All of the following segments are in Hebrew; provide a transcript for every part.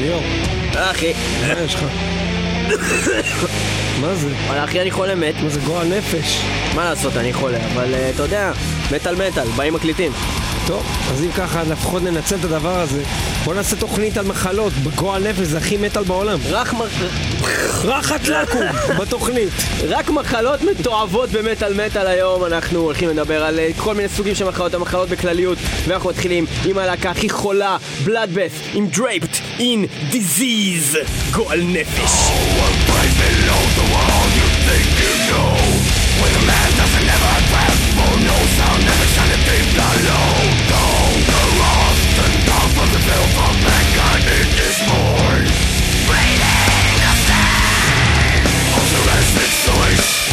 ליאור, אחי, מה יש לך? מה זה? וואלה אחי אני חולה מת, מה זה גועל נפש? מה לעשות אני חולה, אבל אה, אתה יודע, מטאל מטאל, באים מקליטים. טוב, אז אם ככה, לפחות ננצל את הדבר הזה. בוא נעשה תוכנית על מחלות, בגועל נפש זה הכי מטאל בעולם. רק, מ... רחת לקום בתוכנית. רק מחלות מתועבות במטאל מטאל היום אנחנו הולכים לדבר על אה, כל מיני סוגים של מחלות, המחלות בכלליות ואנחנו מתחילים עם הלהקה הכי חולה, בלאדבף, עם דרייפט אין דיזיז, גועל נפש. Voice.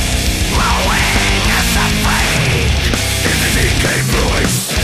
Blowing us afraid in the decay voice.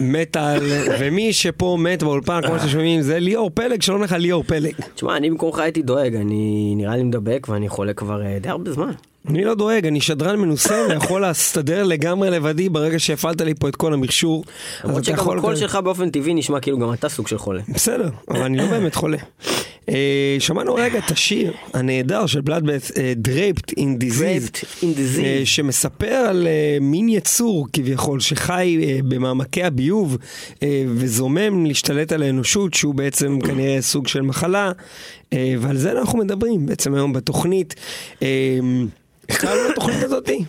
מטאל, ומי שפה מת באולפן, כמו שאתם שומעים, זה ליאור פלג, שלום לך ליאור פלג. תשמע, אני במקומך הייתי דואג, אני נראה לי מדבק ואני חולה כבר אה, די הרבה זמן. אני לא דואג, אני שדרן מנוסה ויכול להסתדר לגמרי לבדי ברגע שהפעלת לי פה את כל המכשור. למרות שגם הקול שלך באופן טבעי נשמע כאילו גם אתה סוג של חולה. בסדר, אבל אני לא באמת חולה. אה, שמענו רגע את השיר הנהדר של אין דיזיז. Draped in disease. אה, שמספר על אה, מין יצור כביכול שחי אה, במעמקי הביוב אה, וזומם להשתלט על האנושות שהוא בעצם כנראה סוג של מחלה אה, ועל זה אנחנו מדברים בעצם היום בתוכנית. אה, איך קראנו לתוכנית הזאתי?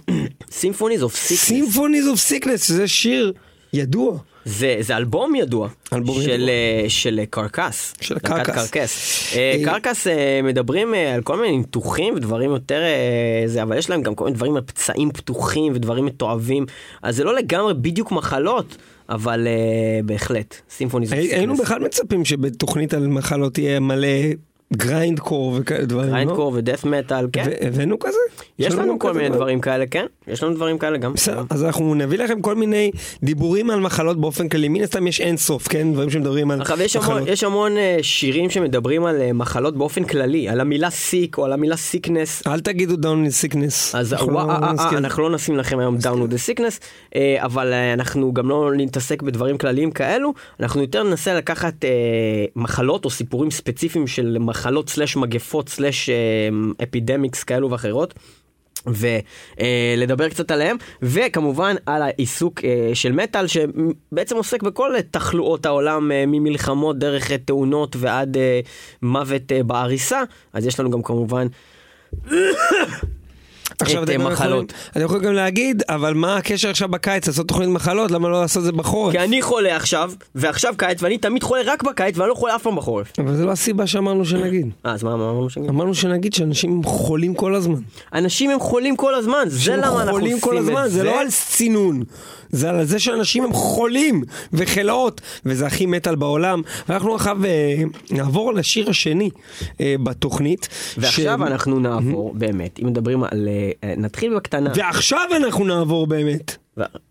Symphonies of Sickness. Symphonies of Sickness, זה שיר ידוע. זה, זה אלבום ידוע. אלבום של, ידוע. אה, של אה, Carcass. של Carcass. Carcass. אה, אה, Carcass אה, מדברים אה, על כל מיני ניתוחים ודברים יותר אה, זה, אבל יש להם גם כל מיני דברים על פצעים פתוחים ודברים מתועבים. אז זה לא לגמרי בדיוק מחלות, אבל uh, בהחלט, סימפוני זה היינו בכלל מצפים שבתוכנית על מחלות יהיה מלא grindcore וכאלה דברים, grindcore ו death metal, כן. הבאנו כזה? יש לנו כל מיני דברים כאלה, כן. יש לנו דברים כאלה גם. בסדר, אז אנחנו נביא לכם כל מיני דיבורים על מחלות באופן כללי. מן הסתם יש אין סוף, כן? דברים שמדברים על מחלות. יש המון אה, שירים שמדברים על אה, מחלות באופן כללי, על המילה sick או על המילה sickness. אל תגידו Down the Sickness. אז לא אנחנו לא נשים לכם היום Down the Sickness, אבל אה, אנחנו גם לא נתעסק בדברים כלליים כאלו, אנחנו יותר ננסה לקחת מחלות או סיפורים ספציפיים של מחלות slash מגפות slash epidemics כאלו ואחרות. ולדבר קצת עליהם, וכמובן על העיסוק אה, של מטאל שבעצם עוסק בכל תחלואות העולם אה, ממלחמות דרך אה, תאונות ועד מוות בעריסה, אז יש לנו גם כמובן עכשיו את מחלות. אני יכול גם להגיד, אבל מה הקשר עכשיו בקיץ לעשות תוכנית מחלות? למה לא לעשות את זה בחורף? כי אני חולה עכשיו, ועכשיו קיץ, ואני תמיד חולה רק בקיץ, ואני לא חולה אף פעם בחורף. אבל זה לא הסיבה שאמרנו שנגיד. אה, אז מה אמרנו שנגיד? אמרנו שנגיד שאנשים חולים כל הזמן. אנשים הם חולים כל הזמן, זה למה אנחנו עושים את זה. הזמן, זה לא על סינון. זה על זה שאנשים הם חולים וחלאות, וזה הכי מטאל בעולם. אנחנו עכשיו אה, נעבור לשיר השני אה, בתוכנית. ועכשיו. אנחנו נעבור, באמת, אם מדברים על... אה, נתחיל בקטנה. ועכשיו אנחנו נעבור באמת.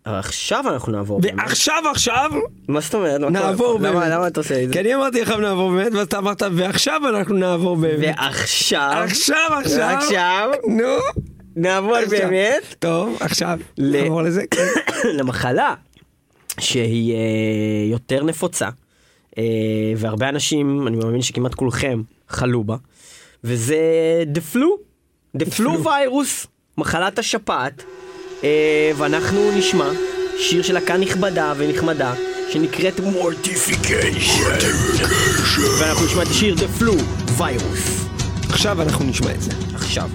ועכשיו אנחנו נעבור באמת. ועכשיו עכשיו? מה זאת אומרת? נעבור באמת. למה, אתה עושה את זה? כי אני אמרתי לך נעבור באמת, ואז אתה אמרת ועכשיו אנחנו נעבור באמת. ועכשיו? עכשיו עכשיו. ועכשיו? נו. נעבור באמת. טוב, עכשיו נעבור לזה. כן. למחלה שהיא אה, יותר נפוצה, אה, והרבה אנשים, אני מאמין שכמעט כולכם, חלו בה, וזה The Flu, The Flu וירוס, מחלת השפעת, אה, ואנחנו נשמע שיר של להקה נכבדה ונחמדה. שנקראת מורטיפיקיישן ואנחנו נשמע את השיר The Flu וירוס עכשיו אנחנו נשמע את זה. עכשיו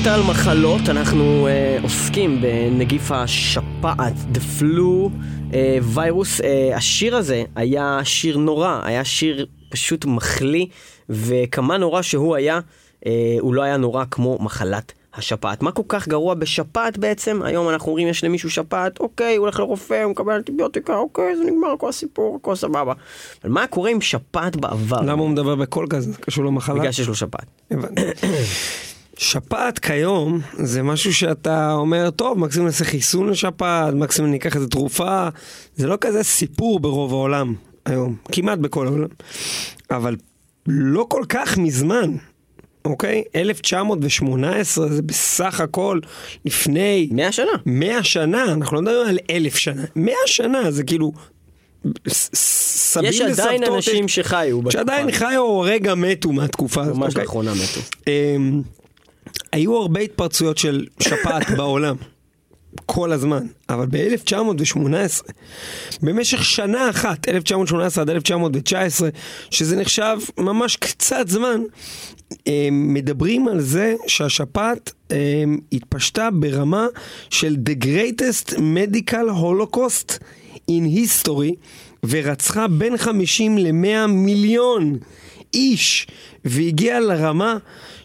מטאל מחלות, אנחנו uh, עוסקים בנגיף השפעת, The Flu uh, וירוס. Uh, השיר הזה היה שיר נורא, היה שיר פשוט מחליא, וכמה נורא שהוא היה, uh, הוא לא היה נורא כמו מחלת השפעת. מה כל כך גרוע בשפעת בעצם? היום אנחנו אומרים יש למישהו שפעת, אוקיי, הוא הולך לרופא, הוא מקבל אנטיביוטיקה, אוקיי, זה נגמר כל הסיפור, הכל סבבה. אבל מה קורה עם שפעת בעבר? למה הוא מדבר בקול כזה? קשור למחלה? בגלל שיש לו שפעת. שפעת כיום זה משהו שאתה אומר, טוב, מקסימום נעשה חיסון לשפעת, מקסימום ניקח איזה תרופה. זה לא כזה סיפור ברוב העולם היום, כמעט בכל העולם. אבל לא כל כך מזמן, אוקיי? 1918 זה בסך הכל לפני... 100 שנה. 100 שנה, אנחנו לא מדברים על אלף שנה. 100 שנה זה כאילו... יש עדיין אנשים שחיו בתקופה. שעדיין חיו או רגע מתו מהתקופה הזאת. ממש אוקיי? לאחרונה מתו. היו הרבה התפרצויות של שפעת בעולם, כל הזמן, אבל ב-1918, במשך שנה אחת, 1918 עד 1919, שזה נחשב ממש קצת זמן, מדברים על זה שהשפעת התפשטה ברמה של The Greatest Medical Holocaust in History, ורצחה בין 50 ל-100 מיליון איש, והגיעה לרמה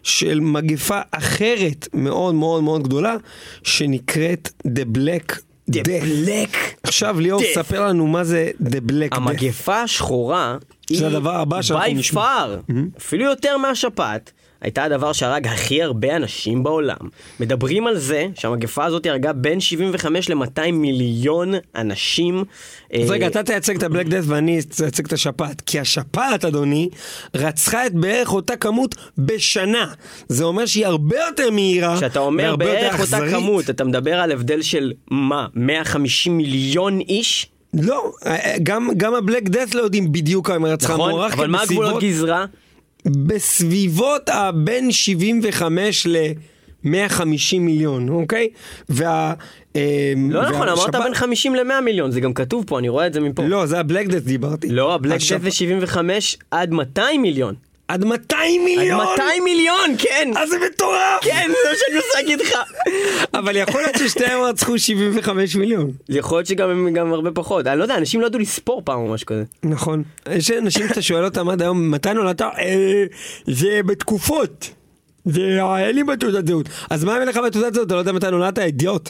של מגפה אחרת מאוד מאוד מאוד גדולה, שנקראת The Black The Death. Black עכשיו ליאור, Death. ספר לנו מה זה The Black Death. המגפה השחורה היא זה הדבר הבא שאנחנו by far, אפילו יותר מהשפעת, הייתה הדבר שהרג הכי הרבה אנשים בעולם. מדברים על זה שהמגפה הזאת הרגה בין 75 ל-200 מיליון אנשים. אז אה, רגע, אתה תייצג את הבלק דף ואני אייצג את השפעת. כי השפעת, אדוני, רצחה את בערך אותה כמות בשנה. זה אומר שהיא הרבה יותר מהירה. כשאתה אומר בערך אותה. כמות, אתה מדבר על הבדל של מה? 150 מיליון איש? לא, גם, גם הבלק דף לא יודעים בדיוק כמה רצחה. נכון? מוערך אבל מה בסביבות- הגבולות גזרה? בסביבות הבין 75 ל-150 מיליון, אוקיי? וה... אמ, לא נכון, אמרת בין 50 ל-100 מיליון, זה גם כתוב פה, אני רואה את זה מפה. לא, זה הבלק דף דיברתי. לא, הבלק השפ- זה 75 עד 200 מיליון. עד 200 עד מיליון? 200 מיליון, כן! אז זה מטורף! כן, זה מה שאני רוצה להגיד לך. אבל יכול להיות ששתיהם רצחו 75 מיליון. יכול להיות שגם הם גם הרבה פחות. אני לא יודע, אנשים לא ידעו לספור פעם או משהו כזה. נכון. יש אנשים שאתה שואל אותם עד היום, מתי נולדת? אה, זה בתקופות. זה אין לי בתעודת זהות. אז מה אם לך בתעודת זהות? אתה לא יודע מתי נולדת? אידיוט.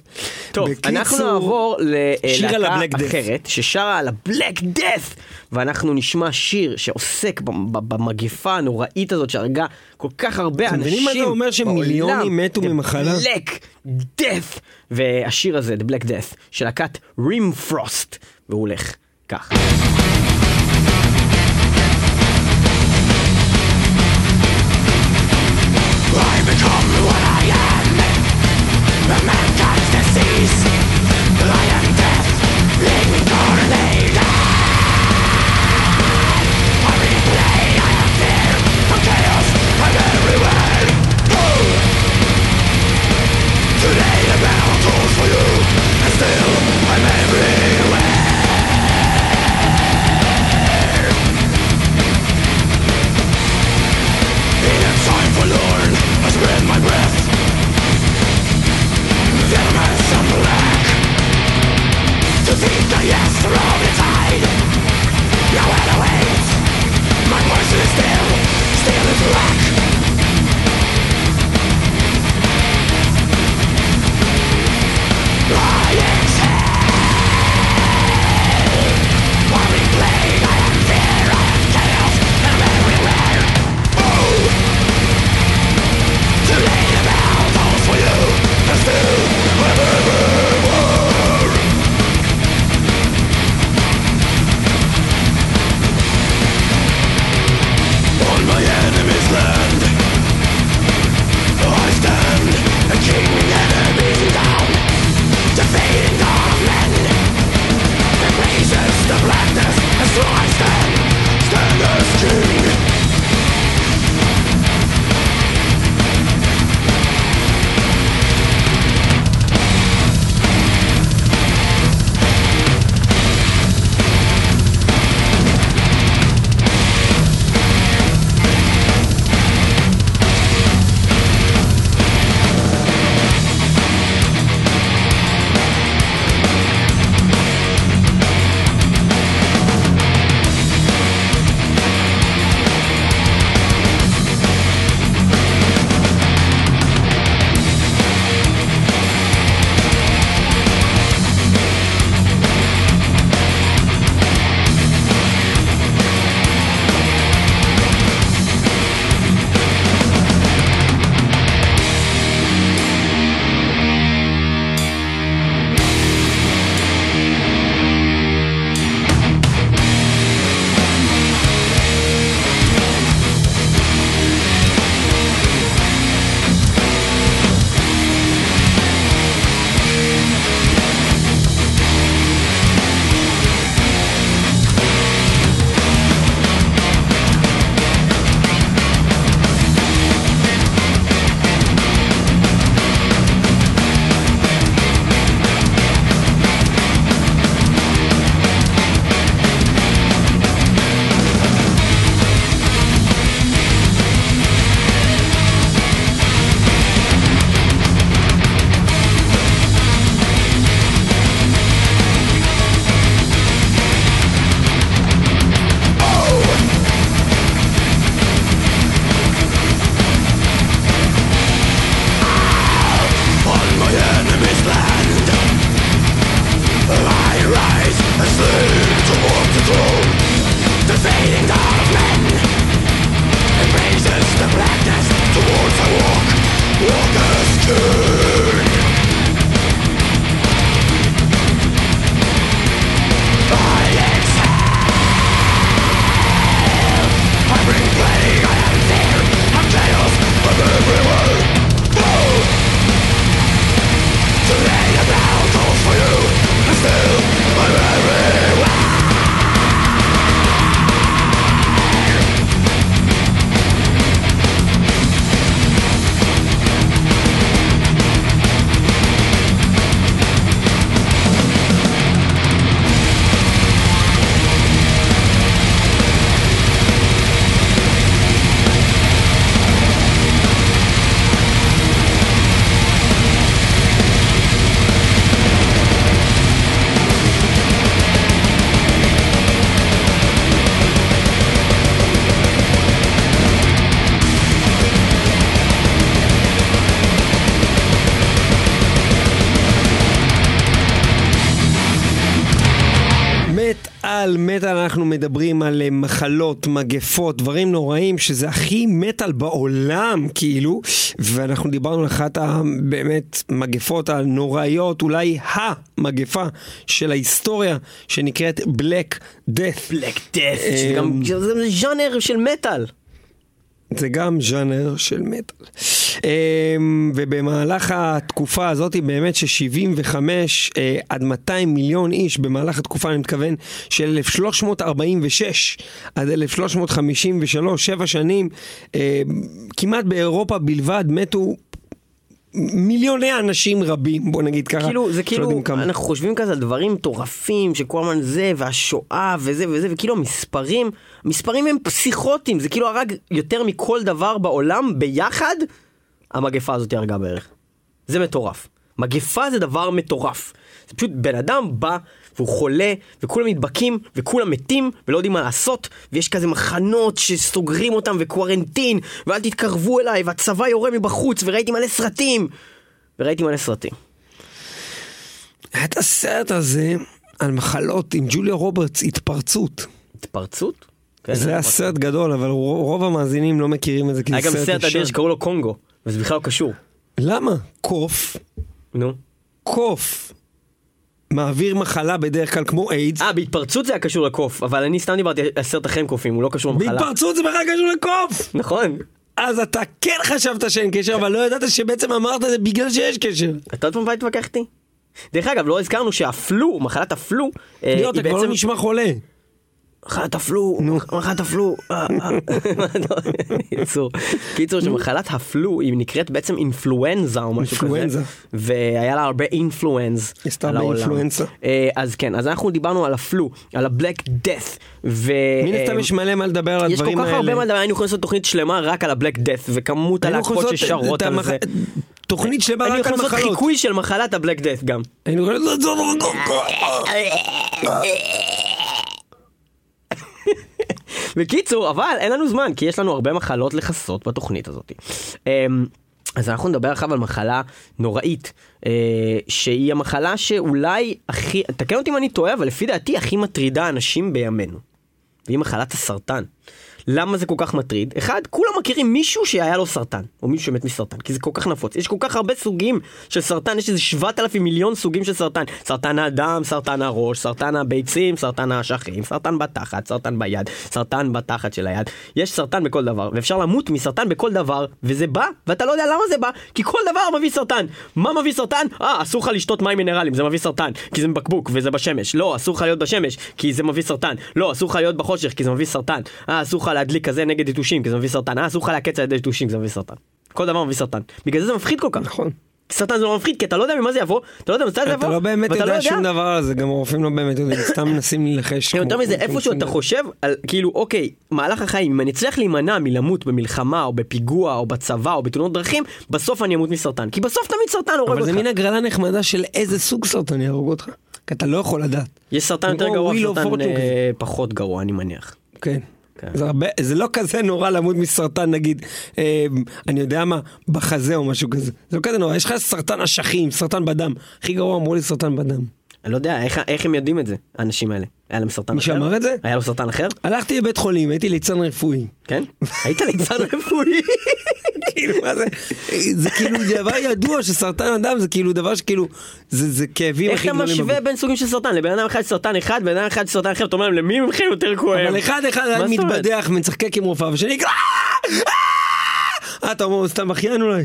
טוב, בקיצור, אנחנו נעבור ללהקה Death. אחרת ששרה על ה-Black Death ואנחנו נשמע שיר שעוסק במגפה הנוראית הזאת שהרגה כל כך הרבה אתם אנשים מבינים מה זה אומר שמיליונים בעולם. מתו The ממחלה? Black Death והשיר הזה, The Black Death, של להקת רים פרוסט והוא הולך כך. Time for learn, I spread my breath מחלות, מגפות, דברים נוראים שזה הכי מטאל בעולם כאילו ואנחנו דיברנו על אחת הבאמת מגפות הנוראיות, אולי המגפה של ההיסטוריה שנקראת בלק דאט. בלק דאט, שגם זה ז'אנר של מטאל. זה גם ז'אנר של מטאל. אמ, ובמהלך התקופה הזאת, באמת ש-75 אה, עד 200 מיליון איש, במהלך התקופה, אני מתכוון, של 1346 עד 1353, שבע שנים, אה, כמעט באירופה בלבד מתו מיליוני אנשים רבים, בוא נגיד ככה. כאילו, זה כאילו, אנחנו חושבים כזה על דברים מטורפים, שכל הזמן זה, והשואה, וזה וזה, וכאילו המספרים, המספרים הם פסיכוטיים, זה כאילו הרג יותר מכל דבר בעולם ביחד, המגפה הזאת הרגה בערך. זה מטורף. מגפה זה דבר מטורף. זה פשוט בן אדם בא והוא חולה, וכולם נדבקים, וכולם מתים, ולא יודעים מה לעשות, ויש כזה מחנות שסוגרים אותם וקוורנטין, ואל תתקרבו אליי, והצבא יורה מבחוץ, וראיתי מלא סרטים. וראיתי מלא סרטים. היה את הסרט הזה על מחלות עם ג'וליה רוברטס, התפרצות. התפרצות? כן, זה היה סרט גדול, אבל רוב המאזינים לא מכירים את זה כי זה סרט היה גם סרט אדיר שקראו לו קונגו, וזה בכלל לא קשור. למה? קוף. נו. קוף מעביר מחלה בדרך כלל כמו איידס. אה, בהתפרצות זה היה קשור לקוף, אבל אני סתם דיברתי על סרט עם קופים, הוא לא קשור למחלה. בהתפרצות זה בכלל קשור לקוף! נכון. אז אתה כן חשבת שאין קשר, אבל לא ידעת שבעצם אמרת זה בגלל שיש קשר. אתה עוד פעם בא להתווכח איתי? דרך אגב, לא הזכרנו שהפלו, מחלת הפלו, אה, היא בעצם... אתה כבר לא נשמע חולה. מחלת הפלו, מחלת הפלו, אה, אה. יצור. קיצור שמחלת הפלו היא נקראת בעצם אינפלואנזה או משהו כזה. והיה לה הרבה אינפלואנס על העולם. אה, אז כן, אז אנחנו דיברנו על הפלו, על הבלק דאט. מן הסתם יש מלא מה לדבר על הדברים האלה. יש כל כך הרבה מה לדבר, היינו יכולים לעשות תוכנית שלמה רק על הבלק דאט, וכמות הלהקות ששרות על זה. תוכנית שלמה רק על מחלות. היינו יכולים לעשות חיקוי של מחלת הבלק דאט גם. בקיצור, אבל אין לנו זמן, כי יש לנו הרבה מחלות לכסות בתוכנית הזאת. אמ, אז אנחנו נדבר עכשיו על מחלה נוראית, אה, שהיא המחלה שאולי הכי, תקן אותי אם אני טועה, אבל לפי דעתי הכי מטרידה אנשים בימינו. והיא מחלת הסרטן. למה זה כל כך מטריד? אחד, כולם מכירים מישהו שהיה לו סרטן, או מישהו שמת מסרטן, כי זה כל כך נפוץ. יש כל כך הרבה סוגים של סרטן, יש איזה 7,000 מיליון סוגים של סרטן. סרטן האדם, סרטן הראש, סרטן הביצים, סרטן האשכים, סרטן בתחת, סרטן ביד, סרטן בתחת של היד. יש סרטן בכל דבר, ואפשר למות מסרטן בכל דבר, וזה בא, ואתה לא יודע למה זה בא, כי כל דבר מביא סרטן. מה מביא סרטן? אה, אסור לך לשתות מים מינרלים, זה מביא סרטן, כי זה בקבוק וזה בשמש. לא, אסור לך להיות בשמש, כי זה מביא סרטן. לא, אסור לך להיות בחושך, כי זה מביא סרטן. אה, אסור לך להדליק כזה נגד יתושים, כי זה מביא סרטן. אסור לך לעקץ על ידי יתושים, כי זה מביא סרטן. כל דבר מביא סרטן. בגלל זה זה מפחיד כל כך. נכון. סרטן זה לא מפחיד, כי אתה לא יודע ממה זה יבוא, אתה לא יודע מתי זה יבוא, אתה לא באמת יודע לא שום דבר על זה, גם הרופאים לא באמת יודעים, סתם מנסים להילחש. יותר מזה, איפשהו אתה חושב על, כאילו, אוקיי, מהלך החיים, אם אני אצליח להימנע מלמות במלחמה, או בפיגוע, או בצבא, או בתאונות דרכים, בסוף אני אמות מסרטן. כי בסוף תמיד סרטן הורג אותך. אבל זה מין הגרלה נחמדה של איזה סוג סרטן יהרוג אותך. כי אתה לא יכול לדעת. יש סרטן יותר גרוע, סרטן אה, פחות גרוע, אני מניח. כן. כן. זה, הרבה, זה לא כזה נורא למות מסרטן נגיד, אה, אני יודע מה, בחזה או משהו כזה. זה לא כזה נורא, יש לך סרטן אשכים, סרטן בדם. הכי גרוע אמרו לי סרטן בדם. אני לא יודע, איך, איך הם יודעים את זה, האנשים האלה? היה להם סרטן מי אחר? שאמר את זה? היה לו סרטן אחר? הלכתי לבית חולים, הייתי ליצן רפואי. כן? היית ליצן רפואי? כאילו, מה זה? זה כאילו דבר ידוע שסרטן הדם זה כאילו דבר שכאילו, זה זה כאבים איך הכי אתה גדולים. משווה בגוף. בין סוגים של סרטן? לבן אדם אחד סרטן אחד, בן אדם אחד סרטן אחר, אתה אומר למי מכם יותר כואב? אבל אחד אחד היה? מתבדח ומצחקק עם רופאה ושני "אה! אה!" אתה אומר, סתם בכיין אולי?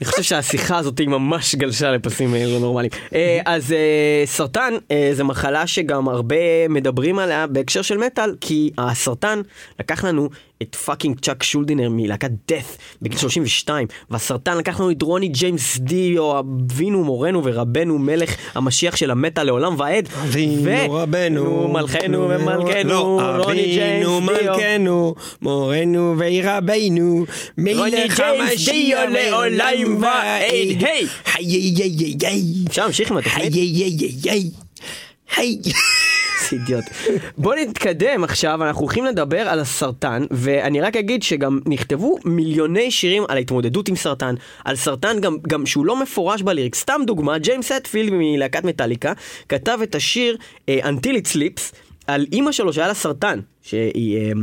אני חושב שהשיחה הזאת היא ממש גלשה לפסים אה, לא נורמליים. אה, אז אה, סרטן זה מחלה שגם הרבה מדברים עליה בהקשר של מטאל, כי הסרטן לקח לנו את fucking צ'אק שולדינר מלהקת Death בגיל 32, והסרטן לקח לנו את רוני ג'יימס דיו, אבינו, מורנו ורבנו, מלך המשיח של המטאל לעולם ועד. אבינו רבנו, מלכנו ומלכנו, לא, רוני ג'יימס אבינו דיו. מלכנו, מורנו ורבנו, מלך דיו המשיח לעולם ועד, היי. היי היי היי היי אפשר להמשיך עם התוכנית? היי היי היי היי איזה אידיוט. בוא נתקדם עכשיו, אנחנו הולכים לדבר על הסרטן, ואני רק אגיד שגם נכתבו מיליוני שירים על ההתמודדות עם סרטן, על סרטן גם, גם שהוא לא מפורש בליריק. סתם דוגמה, ג'יימס אטפילד מלהקת מטאליקה, כתב את השיר uh, Until It Sleeps על אימא שלו שהיה לה סרטן, שהיא...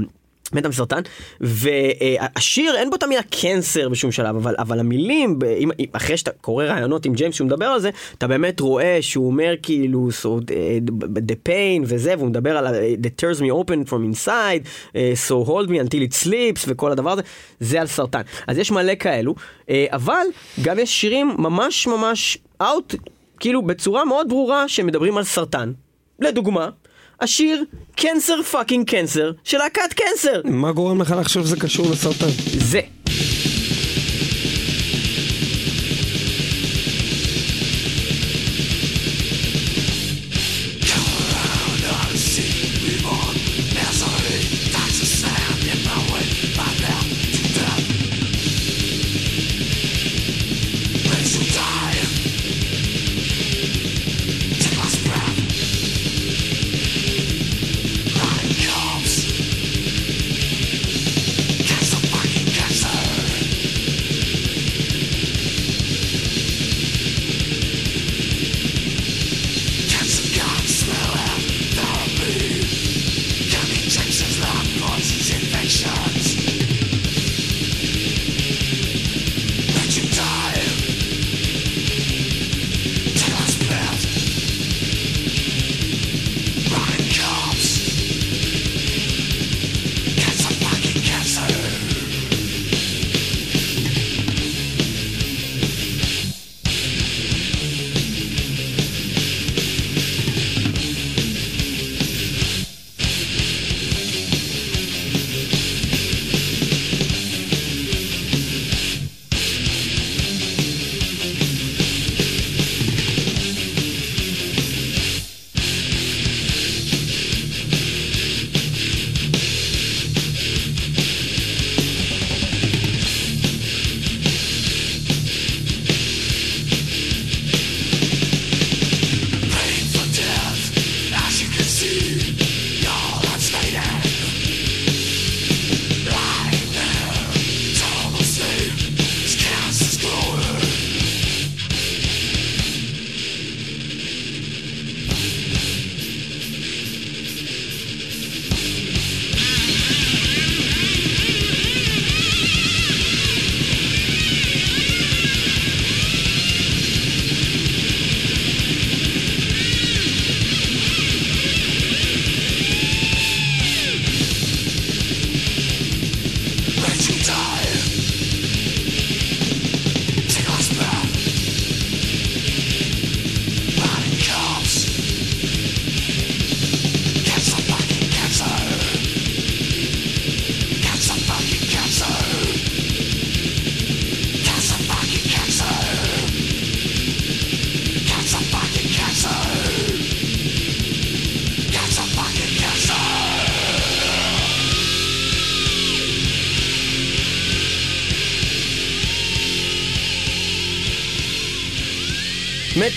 Uh, מתה מסרטן, והשיר אין בו את המילה קנסר בשום שלב, אבל, אבל המילים, אם, אחרי שאתה קורא רעיונות עם ג'יימס שהוא מדבר על זה, אתה באמת רואה שהוא אומר כאילו, so, uh, the pain וזה, והוא מדבר על ה- the tears me open from inside, uh, so hold me until it sleeps וכל הדבר הזה, זה על סרטן. אז יש מלא כאלו, uh, אבל גם יש שירים ממש ממש out, כאילו בצורה מאוד ברורה שמדברים על סרטן. לדוגמה, השיר קנסר פאקינג קנסר של להקת קנסר. מה גורם לך לחשוב שזה קשור לסרטן? זה.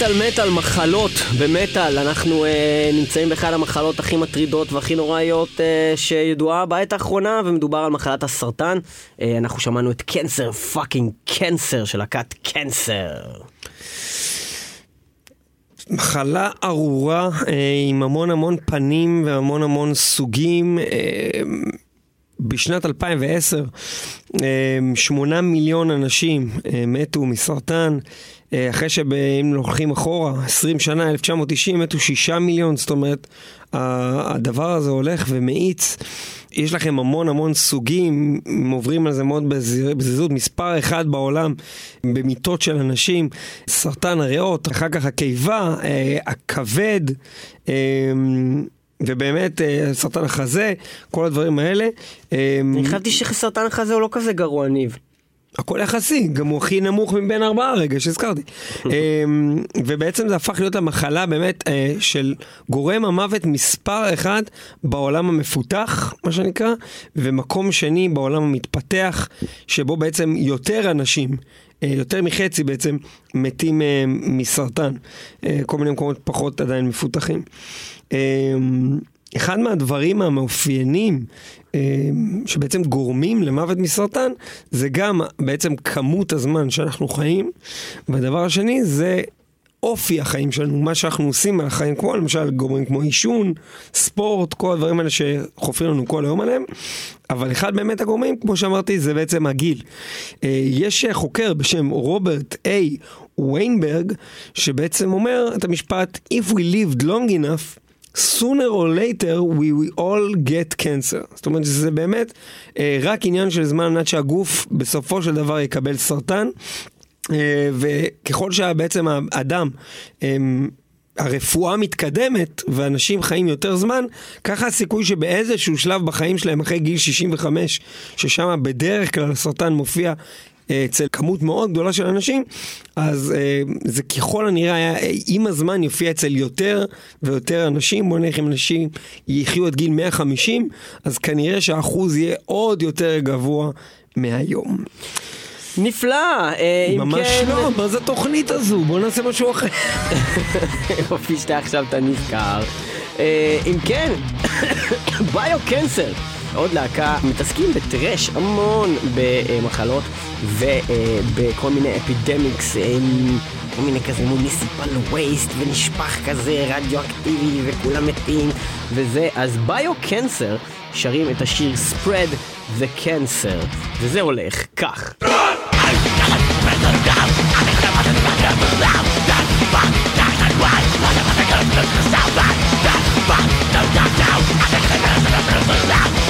מטאל מטאל מחלות במטאל אנחנו אה, נמצאים באחד המחלות הכי מטרידות והכי נוראיות אה, שידועה בעת האחרונה ומדובר על מחלת הסרטן אה, אנחנו שמענו את Cancer fucking Cancer של להקת קנסר מחלה ארורה אה, עם המון המון פנים והמון המון סוגים. אה, בשנת 2010, אה, שמונה מיליון אנשים אה, מתו מסרטן. אה, אחרי שאם לוקחים אחורה, 20 שנה, 1990, מתו שישה מיליון, זאת אומרת, הדבר הזה הולך ומאיץ. יש לכם המון המון סוגים, הם עוברים על זה מאוד בזריזות, מספר אחד בעולם במיטות של אנשים, סרטן הריאות, אחר כך הקיבה, אה, הכבד. אה, ובאמת, סרטן החזה, כל הדברים האלה. אני חשבתי שסרטן החזה הוא לא כזה גרוע, ניב. הכל יחסי, גם הוא הכי נמוך מבין ארבעה רגע שהזכרתי. אמ, ובעצם זה הפך להיות המחלה באמת אה, של גורם המוות מספר אחד בעולם המפותח, מה שנקרא, ומקום שני בעולם המתפתח, שבו בעצם יותר אנשים אה, יותר מחצי בעצם מתים אה, מסרטן, כל מיני מקומות פחות עדיין מפותחים. אחד מהדברים המאופיינים אה, שבעצם גורמים למוות מסרטן, זה גם בעצם כמות הזמן שאנחנו חיים, והדבר השני זה אופי החיים שלנו, מה שאנחנו עושים מהחיים, כמו למשל גורמים כמו עישון, ספורט, כל הדברים האלה שחופרים לנו כל היום עליהם, אבל אחד באמת הגורמים, כמו שאמרתי, זה בעצם הגיל. אה, יש חוקר בשם רוברט איי ויינברג, שבעצם אומר את המשפט If we lived long enough, sooner or later we will all get cancer. זאת אומרת שזה באמת אה, רק עניין של זמן עד שהגוף בסופו של דבר יקבל סרטן. אה, וככל שבעצם האדם אה, הרפואה מתקדמת ואנשים חיים יותר זמן, ככה הסיכוי שבאיזשהו שלב בחיים שלהם, אחרי גיל 65, ששם בדרך כלל הסרטן מופיע אצל כמות מאוד גדולה של אנשים, אז אה, זה ככל הנראה היה, עם הזמן יופיע אצל יותר ויותר אנשים, בוא נלך אם אנשים יחיו עד גיל 150, אז כנראה שהאחוז יהיה עוד יותר גבוה מהיום. נפלא, אה, אם כן... ממש לא, מה זה התוכנית הזו? בוא נעשה משהו אחר. יופי שאתה עכשיו אתה נזכר. אה, אם כן, ביו קנסר. עוד להקה, מתעסקים בטרש המון במחלות ובכל מיני אפידמיקס, אה, כל מיני כזה מוניסיפל ווייסט ונשפך כזה רדיואקטיבי וכולם מתים וזה, אז ביו קנסר שרים את השיר Spread the Cancer וזה הולך כך. Stop that! Stop that! Stop that!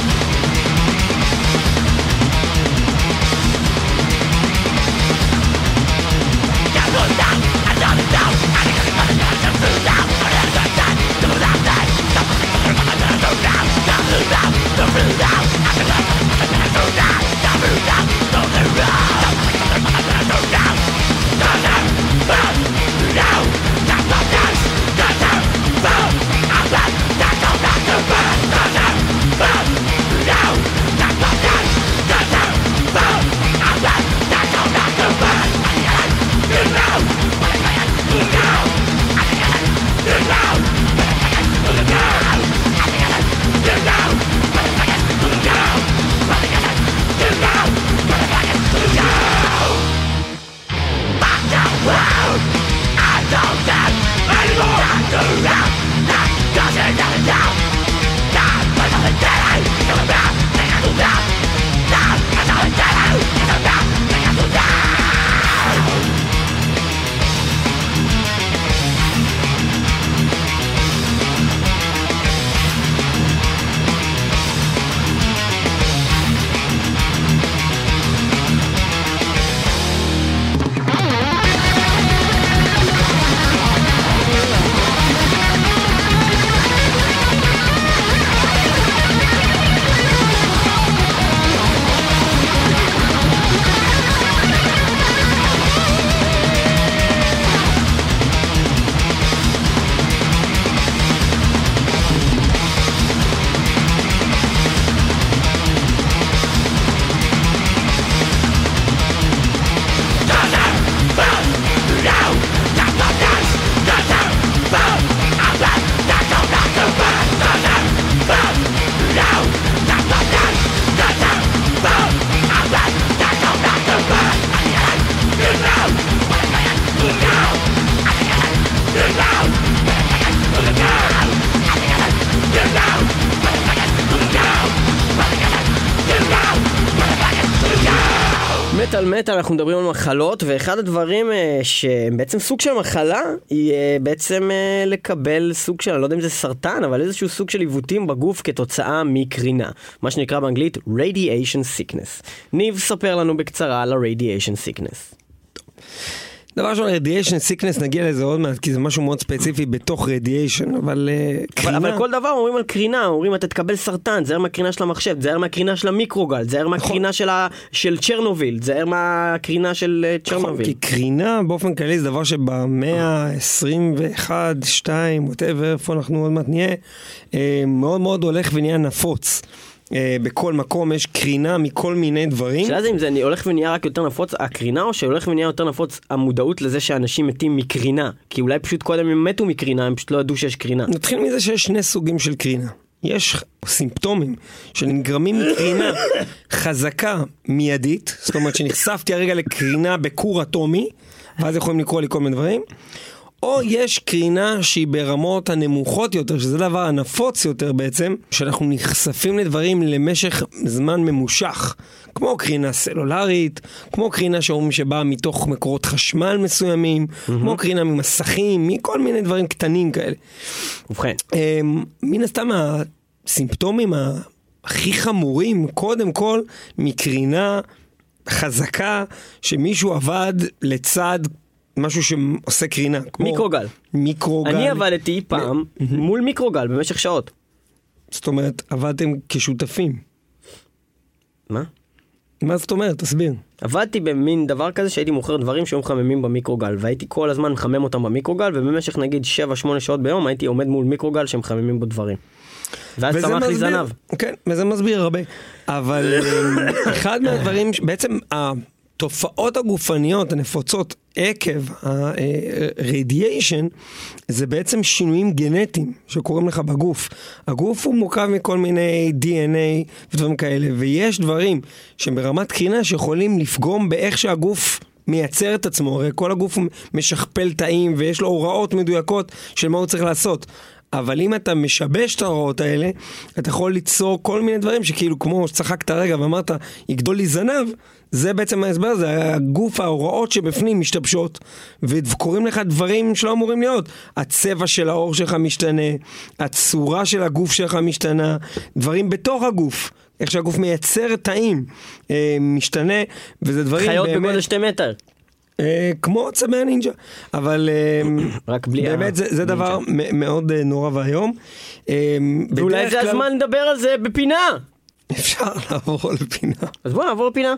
במטאל מטאל אנחנו מדברים על מחלות, ואחד הדברים אה, שהם בעצם סוג של מחלה, היא אה, בעצם אה, לקבל סוג של, אני לא יודע אם זה סרטן, אבל איזשהו סוג של עיוותים בגוף כתוצאה מקרינה. מה שנקרא באנגלית radiation sickness. ניב, ספר לנו בקצרה על ה-radiation sickness. דבר ראשון, radiation sickness, נגיע לזה עוד מעט, כי זה משהו מאוד ספציפי בתוך radiation, אבל אבל, קרינה... אבל כל דבר אומרים על קרינה, אומרים אתה תקבל סרטן, תזהר מהקרינה של המחשב, תזהר מהקרינה של המיקרוגל, תזהר נכון. מהקרינה של, ה... של צ'רנוביל, תזהר מהקרינה של אה, נכון, צ'רנוביל. כי קרינה באופן כללי זה דבר שבמאה ה-21, 2, ווטאבר, איפה אנחנו עוד מעט נהיה, אה, מאוד מאוד הולך ונהיה נפוץ. אה, בכל מקום יש קרינה מכל מיני דברים. השאלה זה אם זה הולך ונהיה רק יותר נפוץ הקרינה, או שהולך ונהיה יותר נפוץ המודעות לזה שאנשים מתים מקרינה. כי אולי פשוט קודם הם מתו מקרינה, הם פשוט לא ידעו שיש קרינה. נתחיל מזה שיש שני סוגים של קרינה. יש סימפטומים שנגרמים מקרינה חזקה מיידית, זאת אומרת שנחשפתי הרגע לקרינה בכור אטומי, ואז יכולים לקרוא לי כל מיני דברים, או יש קרינה שהיא ברמות הנמוכות יותר, שזה הדבר הנפוץ יותר בעצם, שאנחנו נחשפים לדברים למשך זמן ממושך, כמו קרינה סלולרית, כמו קרינה שאומרים שבאה מתוך מקורות חשמל מסוימים, כמו קרינה ממסכים, מכל מיני דברים קטנים כאלה. ובכן, אמ, מן הסתם הסימפטומים הכי חמורים, קודם כל, מקרינה חזקה שמישהו עבד לצד משהו שעושה קרינה. כמו מיקרוגל. מיקרוגל. אני עבדתי פעם מול מיקרוגל במשך שעות. זאת אומרת, עבדתם כשותפים. מה? מה זאת אומרת? תסביר. עבדתי במין דבר כזה שהייתי מוכר דברים שהיו מחממים במיקרוגל והייתי כל הזמן מחמם אותם במיקרוגל ובמשך נגיד 7-8 שעות ביום הייתי עומד מול מיקרוגל שמחממים בו דברים. ואז צמח לי מסביר- זנב. כן, וזה מסביר הרבה. אבל אמ, אחד מהדברים, בעצם התופעות הגופניות הנפוצות עקב ה-radiation, זה בעצם שינויים גנטיים שקורים לך בגוף. הגוף הוא מורכב מכל מיני DNA ודברים כאלה, ויש דברים שהם ברמת קרינה שיכולים לפגום באיך שהגוף... מייצר את עצמו, הרי כל הגוף משכפל תאים ויש לו הוראות מדויקות של מה הוא צריך לעשות. אבל אם אתה משבש את ההוראות האלה, אתה יכול ליצור כל מיני דברים שכאילו כמו שצחקת רגע ואמרת, יגדול לי זנב, זה בעצם ההסבר, זה הגוף, ההוראות שבפנים משתבשות, וקורים לך דברים שלא אמורים להיות. הצבע של העור שלך משתנה, הצורה של הגוף שלך משתנה, דברים בתוך הגוף. איך שהגוף מייצר תאים אה, משתנה, וזה דברים חיות באמת... בגודל שתי מטר. אה, כמו צבי הנינג'ה, אבל אה, רק בלי באמת זה, זה דבר מאוד אה, נורא ואיום. אה, ואולי זה הזמן לדבר על זה בפינה. אפשר לעבור לפינה. אז בוא נעבור לפינה.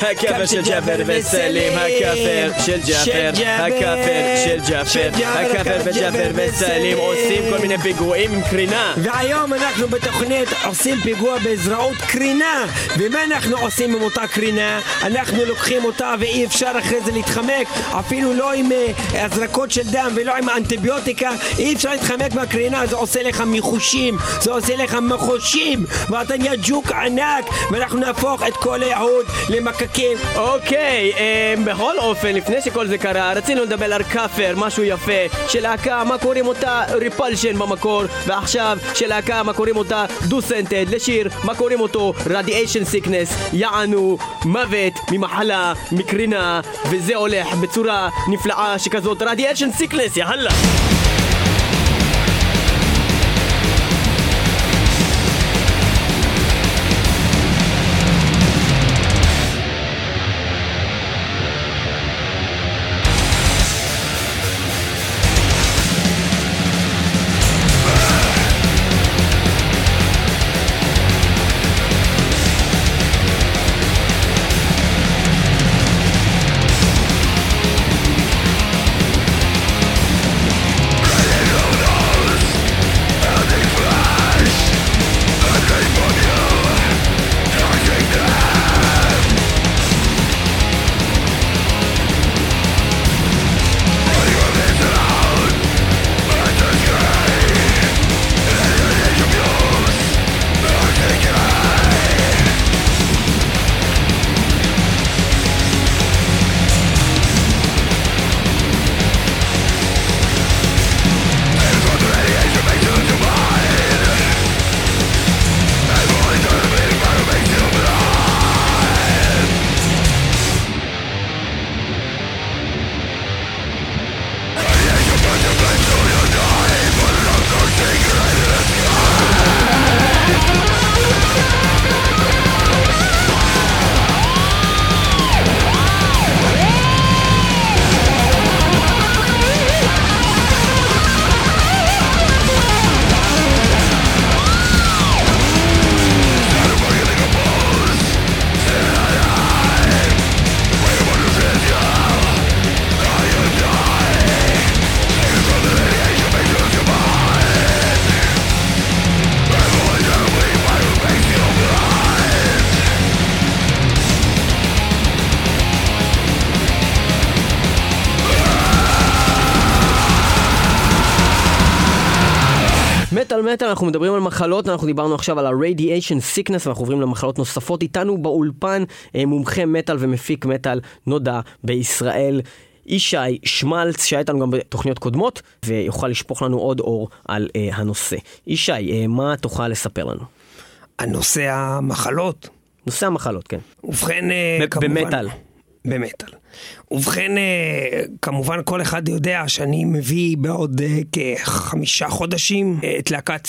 הכאפר של ג'אפר וסלים, הכאפר של ג'אפר, הכאפר של ג'אפר, הכאפר וג'אפר וסלים עושים כל מיני פיגועים עם קרינה. והיום אנחנו בתוכנית עושים פיגוע בעזראות קרינה. ומה אנחנו עושים עם אותה קרינה? אנחנו לוקחים אותה ואי אפשר אחרי זה להתחמק, אפילו לא עם אה, הזרקות של דם ולא עם אנטיביוטיקה, אי אפשר להתחמק מהקרינה, זה עושה לך מיחושים, זה עושה לך מחושים, ואתה נהיה ג'וק ענק, ואנחנו נהפוך את כל היהוד למקקים. אוקיי, אמ, בכל אופן, לפני שכל זה קרה, רצינו לדבר על כאפר, משהו יפה, של להקה, מה קוראים אותה? ריפלשן במקור, ועכשיו של להקה, מה קוראים אותה? דו-סנטד, לשיר, מה קוראים אותו? רדיאשן סיקנס, יענו מוות ממחלה, מקרינה, וזה הולך בצורה נפלאה שכזאת, רדיאשן סיקנס, יאללה! מטאל, אנחנו מדברים על מחלות, אנחנו דיברנו עכשיו על ה-radiation sickness, ואנחנו עוברים למחלות נוספות. איתנו באולפן אה, מומחה מטאל ומפיק מטאל נודע בישראל. ישי שמלץ, שהיה איתנו גם בתוכניות קודמות, ויוכל לשפוך לנו עוד אור על אה, הנושא. ישי, אה, מה תוכל לספר לנו? הנושא המחלות. נושא המחלות, כן. ובכן, אה, כמובן... במטאל. במטאל. ובכן, אה, כמובן כל אחד יודע שאני מביא בעוד אה, כחמישה חודשים אה, את להקת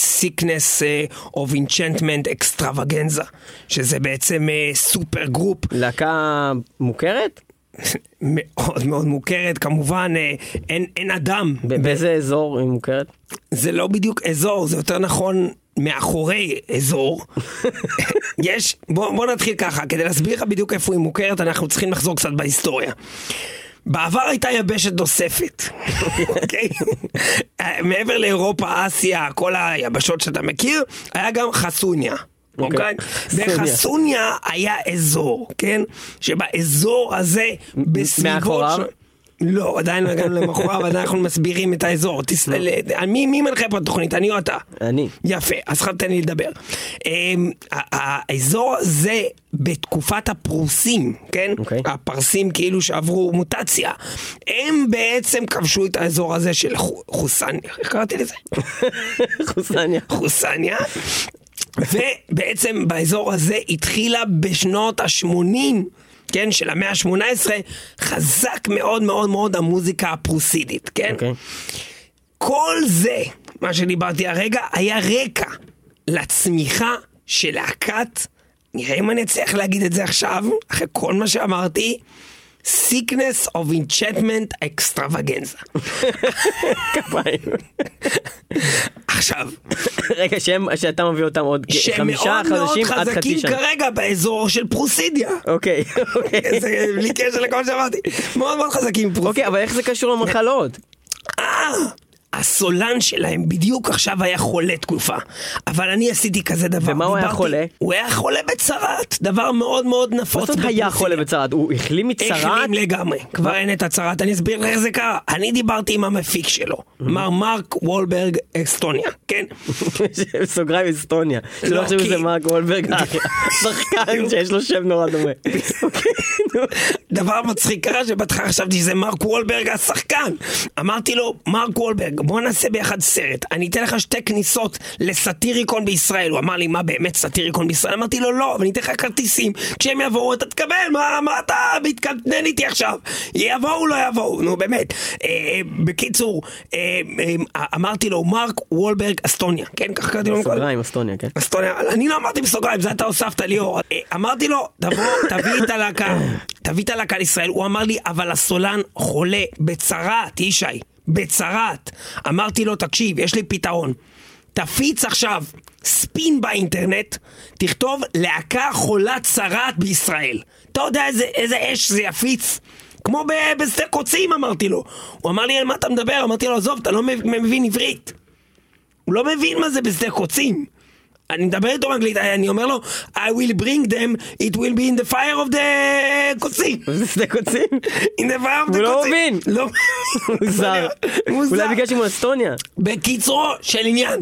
אה, of Enchantment Extravaganza, שזה בעצם super group להקה מוכרת? מאוד מאוד מוכרת, כמובן אין, אין אדם, באיזה אזור היא מוכרת? זה לא בדיוק אזור, זה יותר נכון מאחורי אזור. יש, בוא, בוא נתחיל ככה, כדי להסביר לך בדיוק איפה היא מוכרת, אנחנו צריכים לחזור קצת בהיסטוריה. בעבר הייתה יבשת נוספת, אוקיי? מעבר לאירופה, אסיה, כל היבשות שאתה מכיר, היה גם חסוניה. אוקיי. אוקיי? בחסוניה היה אזור, כן? שבאזור הזה, בסביבות... מאחוריו? לא, עדיין לא הגענו למחוריו, עדיין אנחנו מסבירים את האזור. לא. מי מנחה פה התוכנית, אני או אתה? אני. יפה, אז תן לי לדבר. אמ, האזור הזה בתקופת הפרוסים, כן? אוקיי. הפרסים כאילו שעברו מוטציה, הם בעצם כבשו את האזור הזה של חו- חוסניה, איך קראתי לזה? חוסניה. חוסניה. ובעצם באזור הזה התחילה בשנות ה-80, כן, של המאה ה-18, חזק מאוד מאוד מאוד המוזיקה הפרוסידית, כן? אוקיי. כל זה, מה שדיברתי הרגע, היה רקע לצמיחה של להקת, נראה אם אני אצליח להגיד את זה עכשיו, אחרי כל מה שאמרתי, Sickness of Enchantment Extravaganza. כפיים. עכשיו, רגע, שהם, שאתה מביא אותם עוד חמישה שמאוד מאוד חודשים עד חצי חזקים שנה. כרגע באזור של פרוסידיה. אוקיי, אוקיי. זה בלי קשר לכל שאמרתי. מאוד מאוד חזקים פרוסידיה. אוקיי, אבל איך זה קשור למחלות? הסולן שלהם בדיוק עכשיו היה חולה תקופה. אבל אני עשיתי כזה דבר. ומה הוא היה חולה? הוא היה חולה בצרעת, דבר מאוד מאוד מה נפוץ. זאת אומרת היה. חולה בצרעת? הוא החלים מצרעת? החלים לגמרי, כבר אין את הצהרת, אני אסביר לך איך זה קרה. אני דיברתי עם המפיק שלו, מר מרק וולברג אסטוניה, כן? סוגריים אסטוניה. שלא לא, חושבים שזה מרק וולברג, שחקן שיש לו שם נורא דומה. דבר מצחיק קרה שבהתחלה חשבתי שזה מרק וולברג השחקן. אמרתי לו, מרק וולברג, בוא נעשה ביחד סרט. אני אתן לך שתי כניסות לסאטיריקון בישראל. הוא אמר לי, מה באמת סאטיריקון בישראל? אמרתי לו, לא, אבל אני אתן לך כרטיסים. כשהם יבואו אתה תקבל, מה, מה אתה מתקטנן איתי עכשיו? יבואו, לא יבואו, נו באמת. אה, בקיצור, אה, אה, אמרתי לו, מרק וולברג אסטוניה. כן, ככה קראתי לו מקודם. סוגריים אסטוניה, כן. אסטוניה, אני לא אמרתי בסוגריים, זה אתה הוספת ליאור. אה, אמרתי לו, תבוא, תביא את הלהקה, תביא את הלהקה לישראל. הוא אמר לי, אבל הסולן חולה בצרעת, ישי, בצרעת. אמרתי לו, תקשיב, יש לי פתרון. תפיץ עכשיו ספין באינטרנט, תכתוב להקה חולת צרעת בישראל. אתה יודע איזה, איזה אש זה יפיץ? כמו בשדה קוצים אמרתי לו. הוא אמר לי, על מה אתה מדבר? אמרתי לו, עזוב, אתה לא מב- מבין עברית. הוא לא מבין מה זה בשדה קוצים. אני מדבר איתו באנגלית, אני אומר לו, I will bring them, it will be in the fire of the קוצים. זה שדה קוצים? in the fire of the הוא לא קוצים. מבין. לא מוזר. מוזר. אולי בגלל שהוא מאסטוניה. בקיצורו של עניין,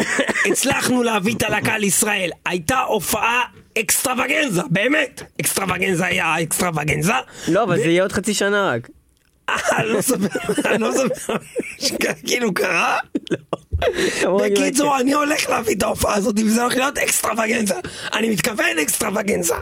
הצלחנו להביא את הלהקה לישראל. הייתה הופעה אקסטרווגנזה, באמת. אקסטרווגנזה היה אקסטרווגנזה. לא, אבל זה יהיה עוד חצי שנה רק. אה, לא אני לא סופר, שכאילו קרה. רק בקיצור, אני הולך להביא את ההופעה הזאת, וזה הולך להיות אקסטרווגנזה. אני מתכוון אקסטרווגנזה,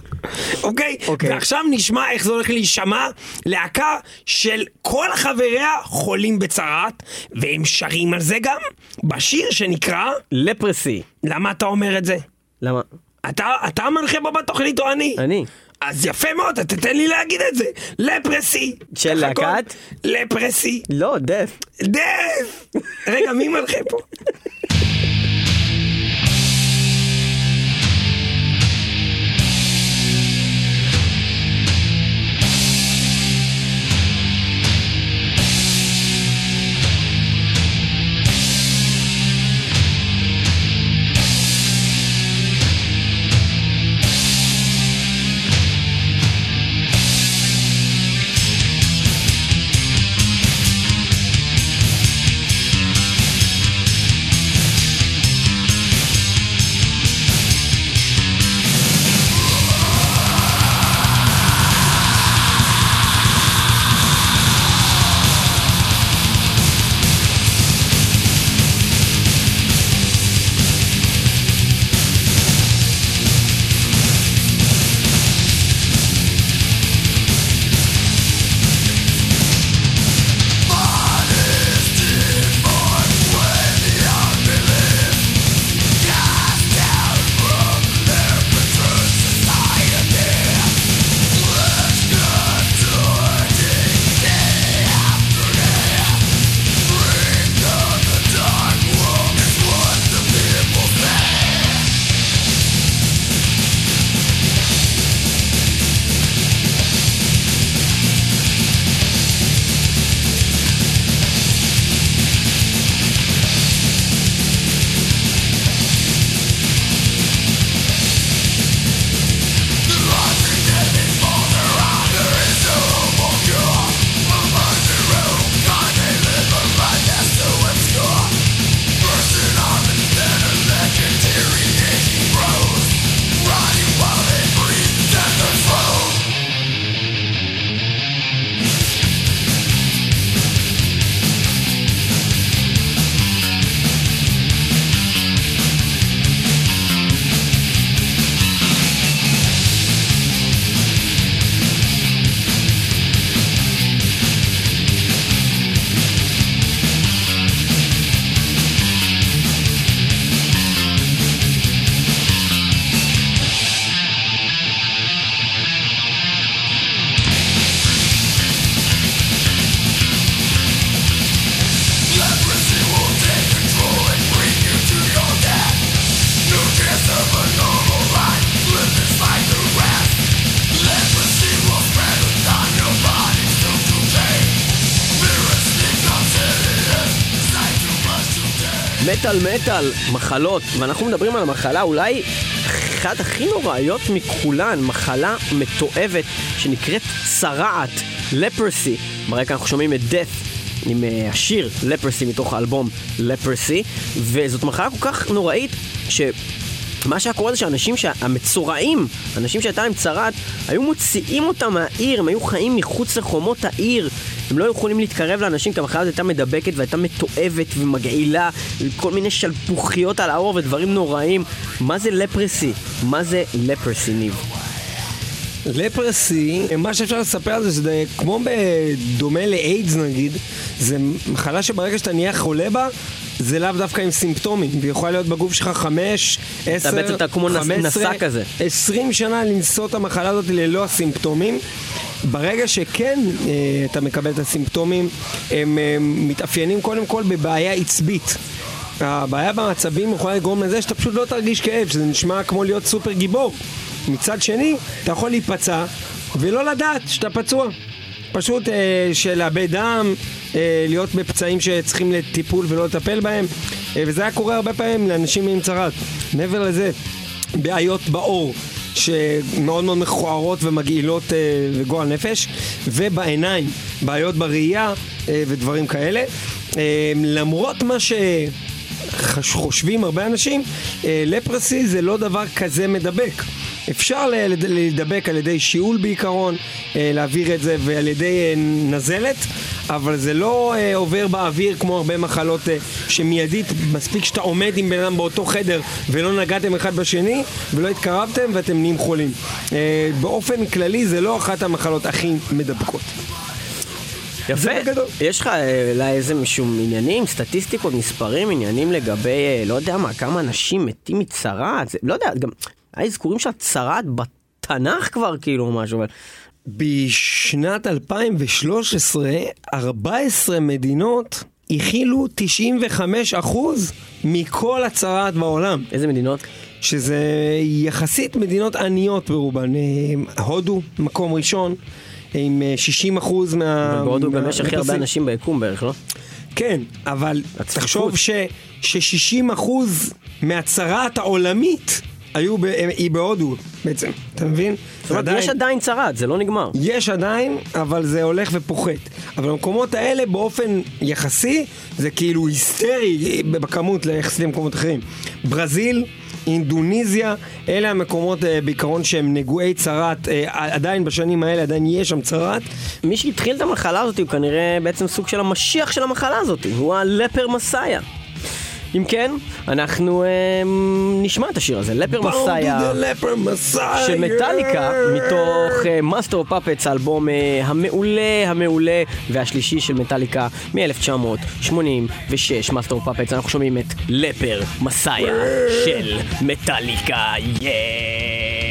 אוקיי? אוקיי. ועכשיו נשמע איך זה הולך להישמע להקה של כל חבריה חולים בצרעת, והם שרים על זה גם בשיר שנקרא, לפרסי. למה אתה אומר את זה? למה? אתה, אתה המנחה פה בתוכנית או אני? אני. אז יפה מאוד, אתה תתן לי להגיד את זה. לפרסי. של? להקת? לפרסי. לא, דף. דף! רגע, מי מנחה פה? מטאל מטאל, מחלות, ואנחנו מדברים על המחלה אולי אחת הכי נוראיות מכולן, מחלה מתועבת שנקראת צרעת, לפרסי. ברקע אנחנו שומעים את death עם uh, השיר לפרסי מתוך האלבום לפרסי, וזאת מחלה כל כך נוראית ש... מה שהיה קורה זה שאנשים המצורעים, אנשים שהייתה להם צרת, היו מוציאים אותם מהעיר, הם היו חיים מחוץ לחומות העיר. הם לא יכולים להתקרב לאנשים כי המחלה הזאת הייתה מדבקת והייתה מתועבת ומגעילה, כל מיני שלפוחיות על האור ודברים נוראים. מה זה לפרסי? מה זה לפרסי, ניב? לפרסי, מה שאפשר לספר על זה, שזה כמו בדומה לאיידס נגיד, זה מחלה שברגע שאתה נהיה חולה בה, זה לאו דווקא עם סימפטומים, ויכולה להיות בגוף שלך חמש, עשר, אתה בעצם אתה כמו נשא כזה. עשרים שנה לנסות את המחלה הזאת ללא הסימפטומים. ברגע שכן אה, אתה מקבל את הסימפטומים, הם אה, מתאפיינים קודם כל בבעיה עצבית. הבעיה במצבים יכולה לגרום לזה שאתה פשוט לא תרגיש כאב, שזה נשמע כמו להיות סופר גיבור. מצד שני, אתה יכול להיפצע ולא לדעת שאתה פצוע. פשוט אה, של לאבד דם, להיות בפצעים שצריכים לטיפול ולא לטפל בהם, אה, וזה היה קורה הרבה פעמים לאנשים עם צרת. מעבר לזה, בעיות בעור. שמאוד מאוד מכוערות ומגעילות אה, וגועל נפש, ובעיניים, בעיות בראייה אה, ודברים כאלה. אה, למרות מה שחושבים הרבה אנשים, אה, לפרסי זה לא דבר כזה מדבק. אפשר להידבק על ידי שיעול בעיקרון, אה, להעביר את זה ועל ידי אה, נזלת, אבל זה לא אה, עובר באוויר כמו הרבה מחלות שמיידית, מספיק שאתה עומד עם בן אדם באותו חדר ולא נגעתם אחד בשני ולא התקרבתם ואתם נהיים חולים. באופן כללי זה לא אחת המחלות הכי מדבקות. יפה. יש לך אולי איזה משום עניינים, סטטיסטיקות, מספרים, עניינים לגבי, לא יודע מה, כמה אנשים מתים מצרה? לא יודע, גם היה אזכורים של הצהרת בתנ"ך כבר, כאילו, משהו, אבל... בשנת 2013, 14 מדינות הכילו 95 מכל הצהרת בעולם. איזה מדינות? שזה יחסית מדינות עניות ברובן. אה, הודו, מקום ראשון, עם 60 אה, מה... ובהודו גם יש הכי הרבה אנשים ביקום בערך, לא? כן, אבל תחשוב ש-60 מהצהרת העולמית היו, ב, היא בהודו בעצם, אתה מבין? זאת אומרת, עדיין, יש עדיין צרת, זה לא נגמר. יש עדיין, אבל זה הולך ופוחת. אבל במקומות האלה באופן יחסי, זה כאילו היסטרי בכמות ליחסי למקומות אחרים. ברזיל, אינדוניזיה, אלה המקומות אה, בעיקרון שהם נגועי צרת, אה, עדיין בשנים האלה עדיין יש שם צרת. מי שהתחיל את המחלה הזאת הוא כנראה בעצם סוג של המשיח של המחלה הזאת, הוא הלפר מסאיה. אם כן, אנחנו אה, נשמע את השיר הזה, Leper Messiah, של מטאליקה, מתוך Master of Puppets, האלבום המעולה, המעולה והשלישי של מטאליקה מ-1986, Master of Puppets, אנחנו שומעים את Leper Messiah של מטאליקה, yeah!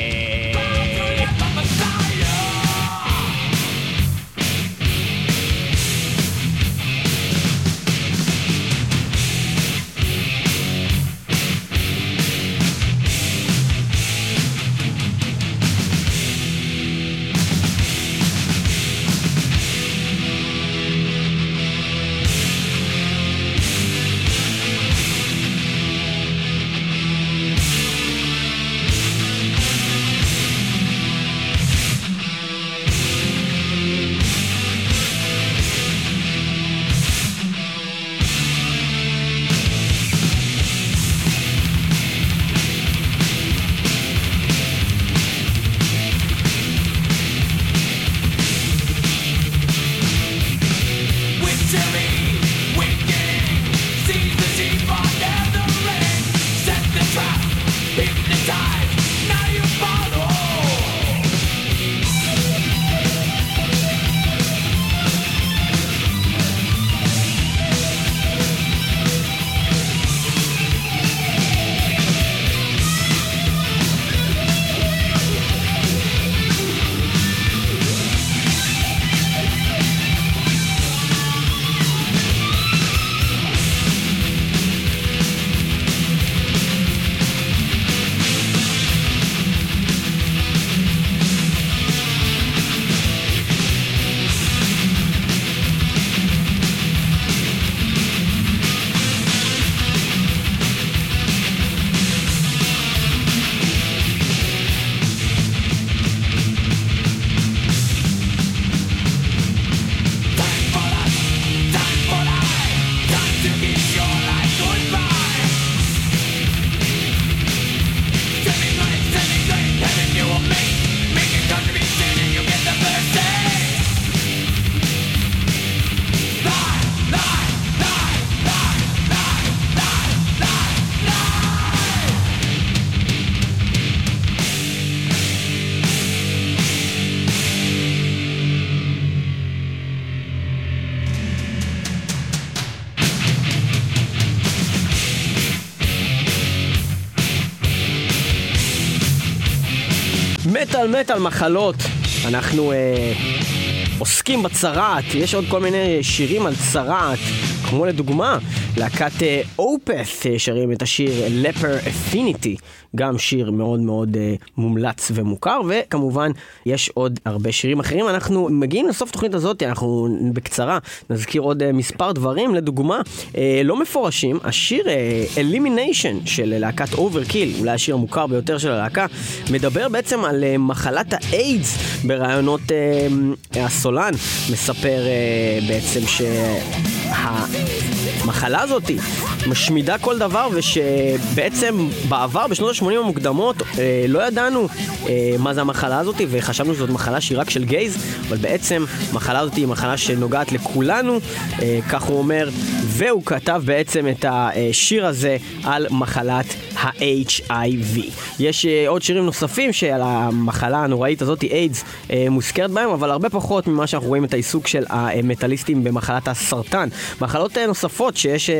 מטאל מטאל מחלות. אנחנו אה, עוסקים בצרעת, יש עוד כל מיני שירים על צרעת, כמו לדוגמה, להקת אה, אופת' אה, שרים את השיר Leper Affinity, גם שיר מאוד מאוד אה, מומלץ ומוכר, וכמובן יש עוד הרבה שירים אחרים. אנחנו מגיעים לסוף התוכנית הזאת, אנחנו בקצרה נזכיר עוד אה, מספר דברים, לדוגמה, אה, לא מפורשים, השיר אה, Elimination של להקת אוברקיל, אולי השיר המוכר ביותר של הלהקה, מדבר בעצם על אה, מחלת האיידס ברעיונות אה, הסולן, מספר אה, בעצם שהמחלה הזאת משמידה כל דבר ושבעצם בעבר, בשנות ה-80 המוקדמות, אה, לא ידענו אה, מה זה המחלה הזאת וחשבנו שזאת מחלה שהיא רק של גייז, אבל בעצם המחלה הזאת היא מחלה שנוגעת לכולנו, אה, כך הוא אומר, והוא כתב בעצם את השיר הזה על מחלת ה-HIV. יש אה, עוד שירים נוספים שעל המחלה הנוראית הזאת, איידס, אה, מוזכרת בהם, אבל הרבה פחות ממה שאנחנו רואים את העיסוק של המטאליסטים במחלת הסרטן. מחלות אה, נוספות שיש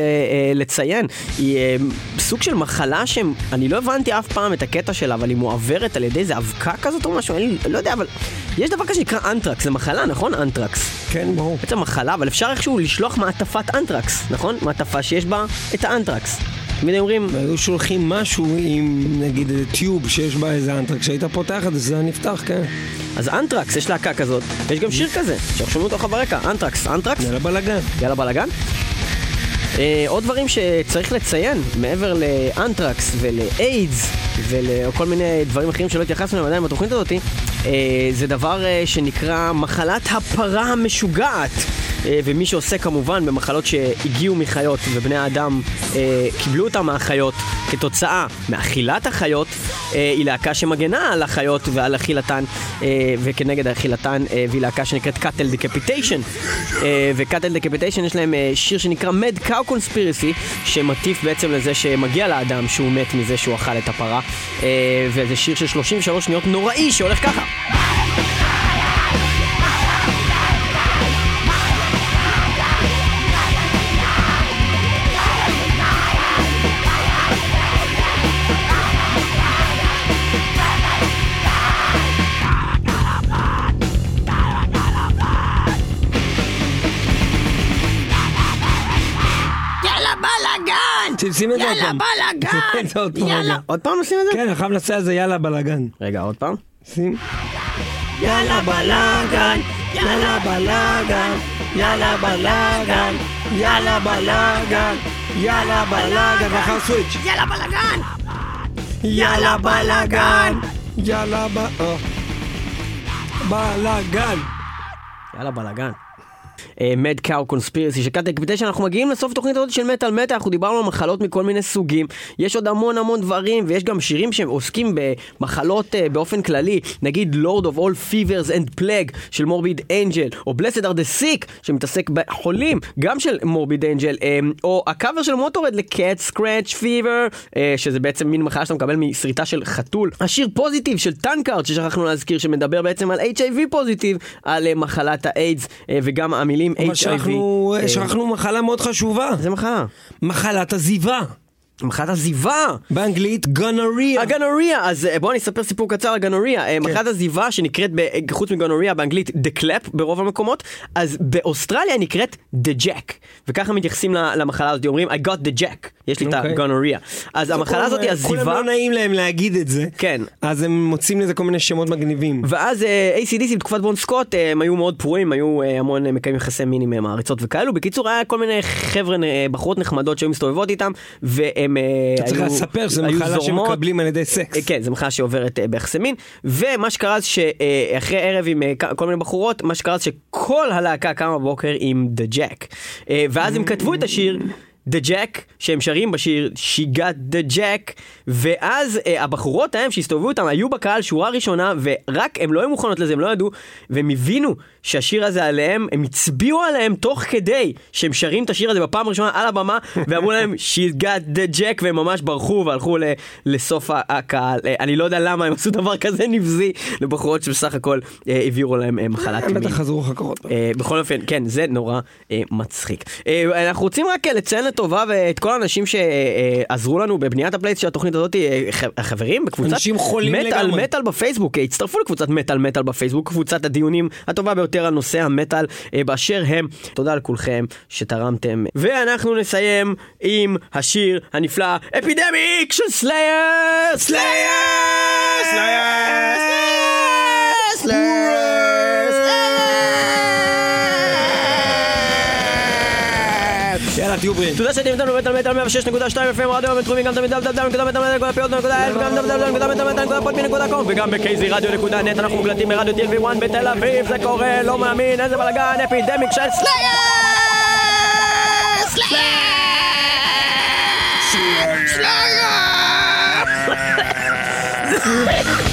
לציין, היא אה, סוג של מחלה שאני לא הבנתי אף פעם את הקטע שלה, אבל היא מועברת על ידי איזה אבקה כזאת או משהו, אני לא יודע, אבל יש דבר כזה שנקרא אנטרקס, זה מחלה, נכון? אנטרקס. כן, ברור. בעצם מחלה, אבל אפשר איכשהו לשלוח מעטפת אנטרקס, נכון? מעטפה שיש בה את האנטרקס. תמיד אומרים, והיו שולחים משהו עם נגיד איזה tube שיש בה איזה אנטרקס, כשהיית פותח את זה, זה היה נפתח, כן. אז אנטרקס, יש להקה כזאת, ויש גם שיר כזה, שאנחנו שומעים אותו ברקע, אנטרקס, אנטרקס, יאללה בלאגן. יאללה בלאגן. אה, עוד דברים שצריך לציין, מעבר לאנטרקס ולאיידס ולכל מיני דברים אחרים שלא התייחסנו אליהם עדיין בתוכנית הזאת, אה, זה דבר אה, שנקרא מחלת הפרה המשוגעת. אה, ומי שעוסק כמובן במחלות שהגיעו מחיות ובני האדם אה, קיבלו אותם מהחיות כתוצאה מאכילת החיות, אה, היא להקה שמגנה על החיות ועל אכילתן וכנגד אכילתן, והיא להקה שנקראת קאטל דקפיטיישן. וקאטל דקפיטיישן יש להם שיר שנקרא Mad Cow Conspiracy, שמטיף בעצם לזה שמגיע לאדם שהוא מת מזה שהוא אכל את הפרה, וזה שיר של 33 שניות נוראי שהולך ככה. שים- שים את זה עוד יאללה פעם. בלאגן! עוד פעם יאללה. רגע. עוד פעם עושים את זה? כן, אני חייב לנסה על זה יאללה בלאגן. רגע, עוד פעם. שים. יאללה בלאגן! יאללה בלאגן! יאללה בלאגן! יאללה בלאגן! יאללה בלאגן, ואחר סוויץ'. יאללה בלאגן! יאללה בלאגן! יאללה. אה. בלאגן. יאללה בלאגן. Mad Cow Conspiracy של קאטל דקפיטיישן אנחנו מגיעים לסוף התוכנית הזאת של מטאל מטאל אנחנו דיברנו על מחלות מכל מיני סוגים. יש עוד המון המון דברים ויש גם שירים שעוסקים במחלות אה, באופן כללי נגיד Lord of All Fevers and Plague של מורביד אנג'ל או Blessed are the Sick שמתעסק בחולים גם של מורביד אנג'ל אמ, או הקאבר של מוטורהד Cat Scratch Fever אה, שזה בעצם מין מחלה שאתה מקבל משריטה של חתול. השיר Positive של טנקארד ששכחנו להזכיר שמדבר בעצם על HIV positive על uh, מחלת האיידס uh, וגם המילים אבל HIV. שכחנו, אה, שכחנו מחלה מאוד חשובה. איזה מחלה? מחלת עזיבה. מחלת עזיבה. באנגלית גונוריה. הגנוריה, אז אה, בואו אני אספר סיפור קצר על גנוריה. כן. אה, מחלת עזיבה שנקראת, ב- חוץ מגנוריה באנגלית, The Clap ברוב המקומות, אז באוסטרליה נקראת The Jack. וככה מתייחסים למחלה הזאת, אומרים I got the Jack. יש לי את אוקיי. הגנוריה. אז המחלה הזאת היא כולם עזיבה. לא נעים להם להגיד את זה. כן. אז הם מוצאים לזה כל מיני שמות מגניבים. ואז אה, ACDC בתקופת בון סקוט אה, הם היו מאוד פרועים, היו אה, המון מקיימים יחסי מין עם מעריצות וכאלו. בקיצור היה כל מיני חבר'ה, בחורות נחמדות שהיו מסתובבות איתם, והם אתה צריך היו- לספר שזו היו מחלה. שמקבלים על ידי סקס. כן, זו מחלה שעוברת ביחסי מין, ומה שקרה זה שאחרי ערב עם כל מיני בחורות, מה שקרה זה שכל הלהקה קמה בבוקר עם The Jack. אה, ואז הם כתבו את השיר. The Jack, שהם שרים בשיר She got the Jack, ואז אה, הבחורות ההם שהסתובבו איתם היו בקהל שורה ראשונה, ורק הם לא היו מוכנות לזה, הם לא ידעו, והם הבינו שהשיר הזה עליהם, הם הצביעו עליהם תוך כדי שהם שרים את השיר הזה בפעם הראשונה על הבמה, ואמרו להם She's got the jack, והם ממש ברחו והלכו ל- לסוף הקהל. אה, אני לא יודע למה הם עשו דבר כזה נבזי לבחורות שבסך הכל אה, העבירו להם אה, מחלת הם מין. בטח חזרו חקרות. אה, בכל אופן, כן, זה נורא אה, מצחיק. אה, אנחנו רוצים רק אה, לציין לטובה ואת כל האנשים שעזרו לנו בבניית הפלייליסט של התוכנית הזאת, אה, החברים בקבוצת מטאל. מטאל בפייסבוק, אה, הצטרפו לקבוצת מטאל מטאל בפייסבוק, קבוצת הדיונים הטובה ביותר על נושא המטאל אה, באשר הם. תודה לכולכם שתרמתם. ואנחנו נסיים עם השיר הנפלא, Epidemic של סלייר! סלייר! סלייר! יאללה, תהיו בריאים. תודה שאתם איתנו בבית המטאל 106.2 FM רדיו הבינתחומי גם תמיד www.metal.co.il וגם ב-kzradio.net אנחנו מוקלטים ברדיו TLV1 בתל אביב זה קורה לא מאמין איזה בלאגן Epidemic של סלייר! סלייר!